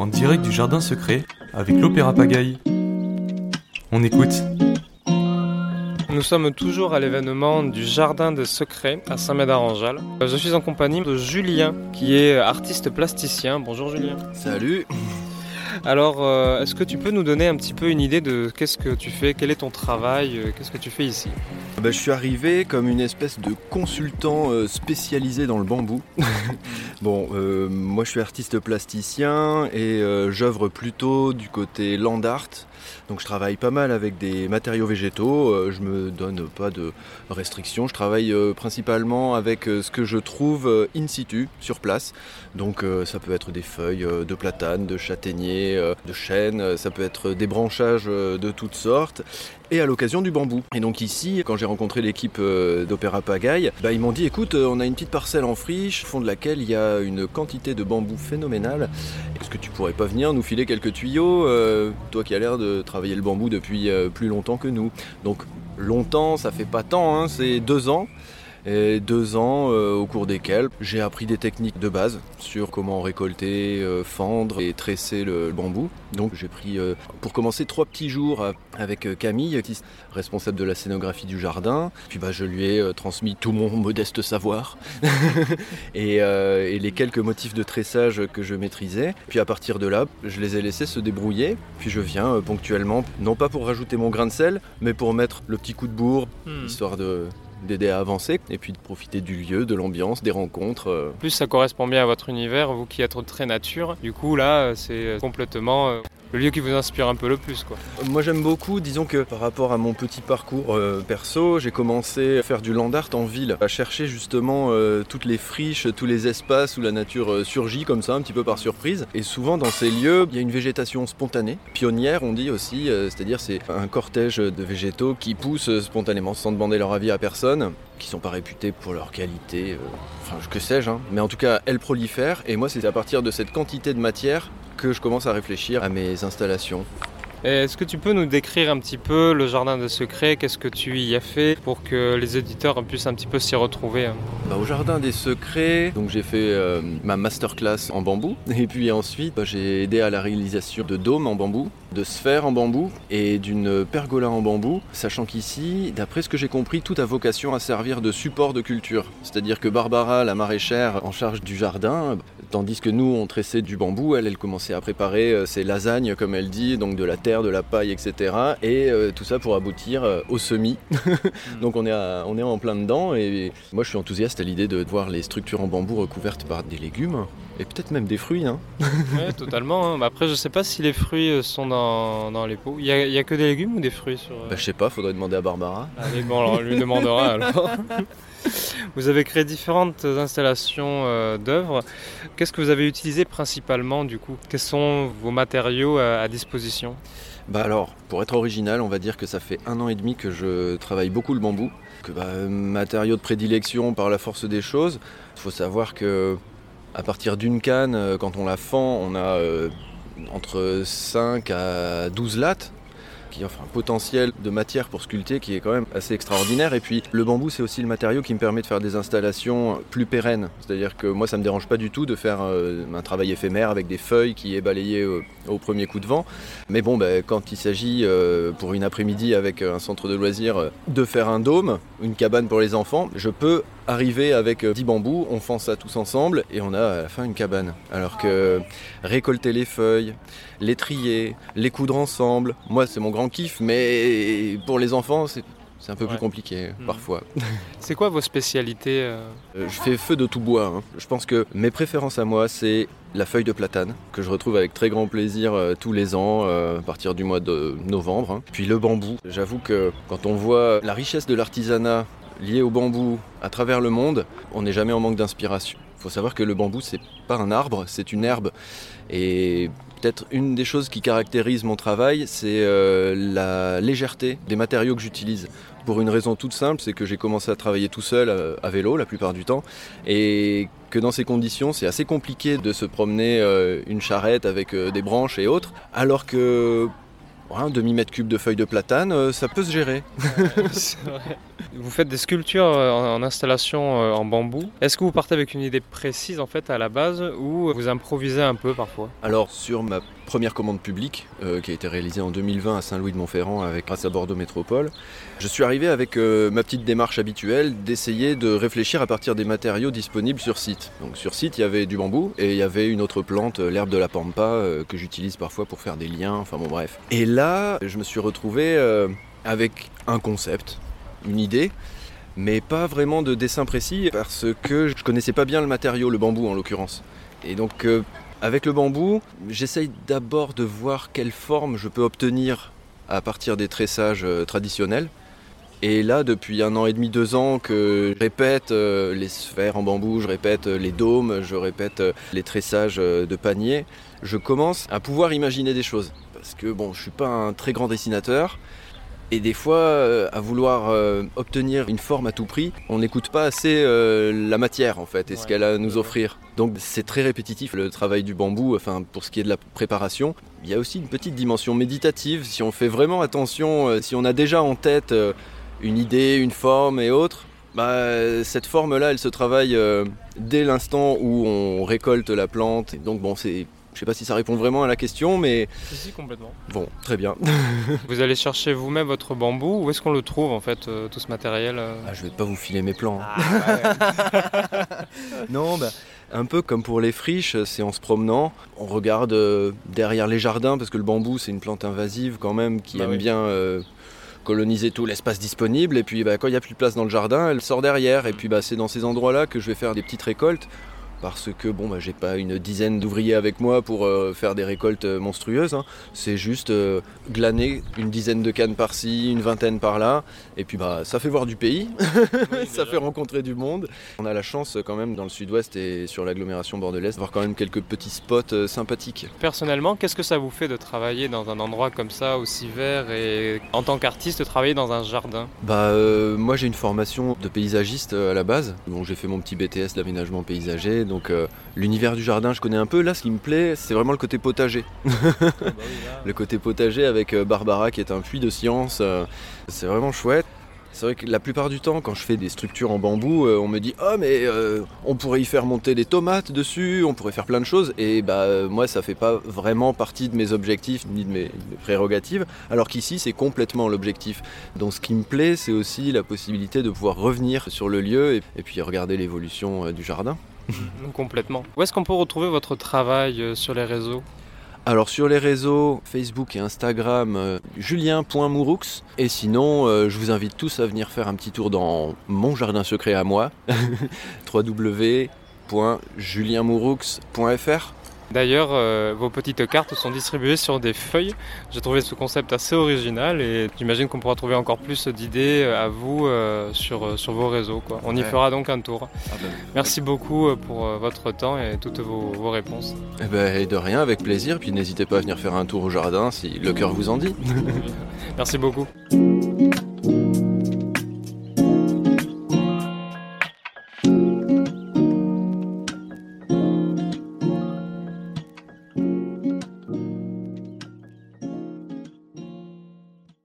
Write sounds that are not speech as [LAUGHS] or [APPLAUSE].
en direct du jardin secret avec l'Opéra Pagaille. On écoute. Nous sommes toujours à l'événement du Jardin des Secrets à Saint-Médard-en-Jalles. Je suis en compagnie de Julien, qui est artiste plasticien. Bonjour Julien. Salut Alors, euh, est-ce que tu peux nous donner un petit peu une idée de qu'est-ce que tu fais, quel est ton travail, euh, qu'est-ce que tu fais ici? Bah, Je suis arrivé comme une espèce de consultant euh, spécialisé dans le bambou. [LAUGHS] bon, moi je suis artiste plasticien et j'œuvre plutôt du côté land art. Donc je travaille pas mal avec des matériaux végétaux, je me donne pas de restrictions, je travaille principalement avec ce que je trouve in situ, sur place. Donc ça peut être des feuilles de platane, de châtaignier, euh, de chêne, euh, ça peut être des branchages euh, de toutes sortes et à l'occasion du bambou. Et donc ici, quand j'ai rencontré l'équipe d'Opéra Pagaille, bah, ils m'ont dit écoute, on a une petite parcelle en friche, au fond de laquelle il y a une quantité de bambou phénoménale. Est-ce que tu pourrais pas venir nous filer quelques tuyaux, toi qui as l'air de travailler le bambou depuis plus longtemps que nous? Donc longtemps, ça fait pas tant, hein, c'est deux ans et deux ans euh, au cours desquels j'ai appris des techniques de base sur comment récolter, euh, fendre et tresser le, bambou. Donc j'ai pris euh, pour commencer trois petits jours avec Camille, responsable de la scénographie du jardin. Puis bah, je lui ai transmis tout mon modeste savoir [LAUGHS] et, et, les quelques motifs de tressage que je maîtrisais. Puis à partir de là, je les ai laissés se débrouiller. Puis je viens ponctuellement, non pas pour rajouter mon grain de sel, mais pour mettre le petit coup de bourre, hmm. histoire de d'aider à avancer et puis de profiter du lieu, de l'ambiance, des rencontres. Euh. plus, ça correspond bien à votre univers, vous qui êtes très nature. Du coup, là, c'est complètement euh, le lieu qui vous inspire un peu le plus quoi. Moi j'aime beaucoup, disons que par rapport à mon petit parcours euh, perso, j'ai commencé à faire du land art en ville, à chercher justement euh, toutes les friches, tous les espaces où la nature euh, surgit comme ça, un petit peu par surprise. Et souvent dans ces lieux, il y a une végétation spontanée, pionnière on dit aussi, c'est-à-dire c'est un cortège de végétaux qui poussent spontanément sans demander leur avis à personne, qui sont pas réputés pour leur qualité, enfin que sais-je, hein. mais en tout cas elles prolifèrent. Et moi c'est à partir de cette quantité de matière que je commence à réfléchir à mes installations. Est-ce que tu peux nous décrire un petit peu le jardin de secrets? Qu'est-ce que tu y as fait pour que les éditeurs puissent un petit peu s'y retrouver? Bah, Au jardin des secrets, donc j'ai fait euh, ma masterclass en bambou. [LAUGHS] Et puis ensuite bah, j'ai aidé à la réalisation de dômes en bambou, de sphères en bambou et d'une pergola en bambou, sachant qu'ici, d'après ce que j'ai compris, tout a vocation à servir de support de culture. C'est-à-dire que Barbara, la maraîchère en charge du jardin, tandis que nous on tressait du bambou, elle elle commençait à préparer euh, ses lasagnes comme elle dit, donc de la terre de la paille, etc. Et euh, tout ça pour aboutir euh, au semis. [LAUGHS] Donc on est, on est en plein dedans et moi je suis enthousiaste à l'idée de voir les structures en bambou recouvertes par des légumes et peut-être même des fruits. Hein. [LAUGHS] oui, totalement. Hein. Après, je sais pas si les fruits euh, sont dans, les pots. Il y, a, que des légumes ou des fruits sur... Bah, je sais pas, faudrait demander à Barbara. Allez, bon, alors on lui demandera [LAUGHS] alors. Vous avez créé différentes installations euh, d'œuvres. Qu'est-ce que vous avez utilisé principalement du coup? Quels sont vos matériaux à, disposition? Bah alors, pour être original, on va dire que ça fait un an et demi que je travaille beaucoup le bambou. Que bah, matériau de prédilection par la force des choses. Il faut savoir que à partir d'une canne, euh, quand on la fend, on a euh, entre 5 à 12 lattes qui offre un potentiel de matière pour sculpter qui est quand même assez extraordinaire. Et puis le bambou, c'est aussi le matériau qui me permet de faire des installations plus pérennes. C'est-à-dire que moi, ça me dérange pas du tout de faire euh, un travail éphémère avec des feuilles qui est balayé au, premier coup de vent. Mais bon, ben, quand il s'agit pour une après-midi avec un centre de loisirs de faire un dôme, une cabane pour les enfants, je peux arriver avec 10 bambous, on fend ça tous ensemble et on a à la fin une cabane. Alors que récolter les feuilles, les trier, les coudre ensemble, moi c'est mon grand kiff, mais pour les enfants c'est un peu plus compliqué hmm. parfois. [LAUGHS] C'est quoi vos spécialités euh euh, Je fais feu de tout bois. Hein. Je pense que mes préférences à moi, c'est la feuille de platane, que je retrouve avec très grand plaisir euh, tous les ans, à partir du mois de novembre. Hein. Puis le bambou. J'avoue que quand on voit la richesse de l'artisanat lié au bambou à travers le monde, on n'est jamais en manque d'inspiration. Il faut savoir que le bambou, c'est pas un arbre, c'est une herbe. Et peut-être une des choses qui caractérise mon travail, c'est euh, la légèreté des matériaux que j'utilise. Pour une raison toute simple, c'est que j'ai commencé à travailler tout seul euh, à vélo la plupart du temps. Et que dans ces conditions, c'est assez compliqué de se promener euh, une charrette avec des branches et autres. Alors que un demi-mètre cube de feuilles de platane, euh, ça peut se gérer. Vous faites des sculptures euh, en, installation euh, en bambou. Est-ce que vous partez avec une idée précise en fait à la base ou vous improvisez un peu parfois? Alors sur ma première commande publique qui a été réalisée en 2020 à Saint-Louis de Montferrand avec grâce à Bordeaux Métropole, je suis arrivé avec ma petite démarche habituelle d'essayer de réfléchir à partir des matériaux disponibles sur site. Donc sur site il y avait du bambou et il y avait une autre plante, l'herbe de la pampa que j'utilise parfois pour faire des liens. Enfin bon bref. Et là je me suis retrouvé avec un concept une idée, mais pas vraiment de dessin précis parce que je connaissais pas bien le matériau, le bambou en l'occurrence. Et donc euh, avec le bambou, j'essaye d'abord de voir quelle forme je peux obtenir à partir des tressages euh, traditionnels. Et là, depuis un an et demi, deux ans, que je répète euh, les sphères en bambou, je répète les dômes, je répète les tressages de paniers, je commence à pouvoir imaginer des choses. Parce que bon, je suis pas un très grand dessinateur, et des fois, euh, à vouloir euh, obtenir une forme à tout prix, on n'écoute pas assez euh, la matière en fait et ce qu'elle a à nous offrir. Donc c'est très répétitif le travail du bambou, enfin pour ce qui est de la préparation. Il y a aussi une petite dimension méditative, si on fait vraiment attention, si on a déjà en tête une idée, une forme et autres, bah, cette forme-là, elle se travaille dès l'instant où on récolte la plante. donc bon, c'est sais pas si ça répond vraiment à la question, mais. Si, si, complètement. Bon, très bien. [LAUGHS] vous allez chercher vous-même votre bambou Où est-ce qu'on le trouve en fait, euh, tout ce matériel euh ah, Je vais pas vous filer mes plans. Ah, [LAUGHS] non, bah, un peu comme pour les friches, c'est en se promenant. On regarde euh, derrière les jardins, parce que le bambou, c'est une plante invasive quand même qui bah aime bien. coloniser tout l'espace disponible et puis bah, quand il n'y a plus de place dans le jardin elle sort derrière et puis bah, c'est dans ces endroits là que je vais faire des petites récoltes parce que bon bah j'ai pas une dizaine d'ouvriers avec moi pour euh, faire des récoltes euh, monstrueuses. Hein. C'est juste euh, glaner une dizaine de cannes par-ci, une vingtaine par-là, et puis bah ça fait voir du pays, [LAUGHS] ça fait rencontrer du monde. On a la chance quand même dans le sud-ouest et sur l'agglomération bordelaise d'avoir quand même quelques petits spots sympathiques. Personnellement, qu'est-ce que ça vous fait de travailler dans un endroit comme ça aussi vert et en tant qu'artiste travailler dans un jardin? Bah moi j'ai une formation de paysagiste à la base, donc j'ai fait mon petit BTS d'aménagement paysager donc euh, l'univers du jardin, je connais un peu. Là, ce qui me plaît, c'est vraiment le côté potager. [LAUGHS] Le côté potager avec euh, Barbara qui est un puits de science. Euh, c'est vraiment chouette. C'est vrai que la plupart du temps, quand je fais des structures en bambou, on me dit Oh, mais on pourrait y faire monter des tomates dessus, on pourrait faire plein de choses. Et bah, moi, ça fait pas vraiment partie de mes objectifs ni de mes, prérogatives. Alors qu'ici, c'est complètement l'objectif. Donc, ce qui me plaît, c'est aussi la possibilité de pouvoir revenir sur le lieu et puis regarder l'évolution du jardin. [LAUGHS] Complètement. Où est-ce qu'on peut retrouver votre travail euh, sur les réseaux? Alors sur les réseaux Facebook et Instagram, euh, julien.mouroux. Et sinon, euh, je vous invite tous à venir faire un petit tour dans mon jardin secret à moi, [LAUGHS] www.julienmouroux.fr. D'ailleurs, euh, vos petites cartes sont distribuées sur des feuilles. J'ai trouvé ce concept assez original et j'imagine qu'on pourra trouver encore plus d'idées à vous euh, sur, sur vos réseaux. On y fera donc un tour. Ah ben, Merci beaucoup euh, pour votre temps et toutes vos, réponses. Eh ben, et de rien, avec plaisir. Puis n'hésitez pas à venir faire un tour au jardin si le cœur vous en dit. [LAUGHS] Merci beaucoup.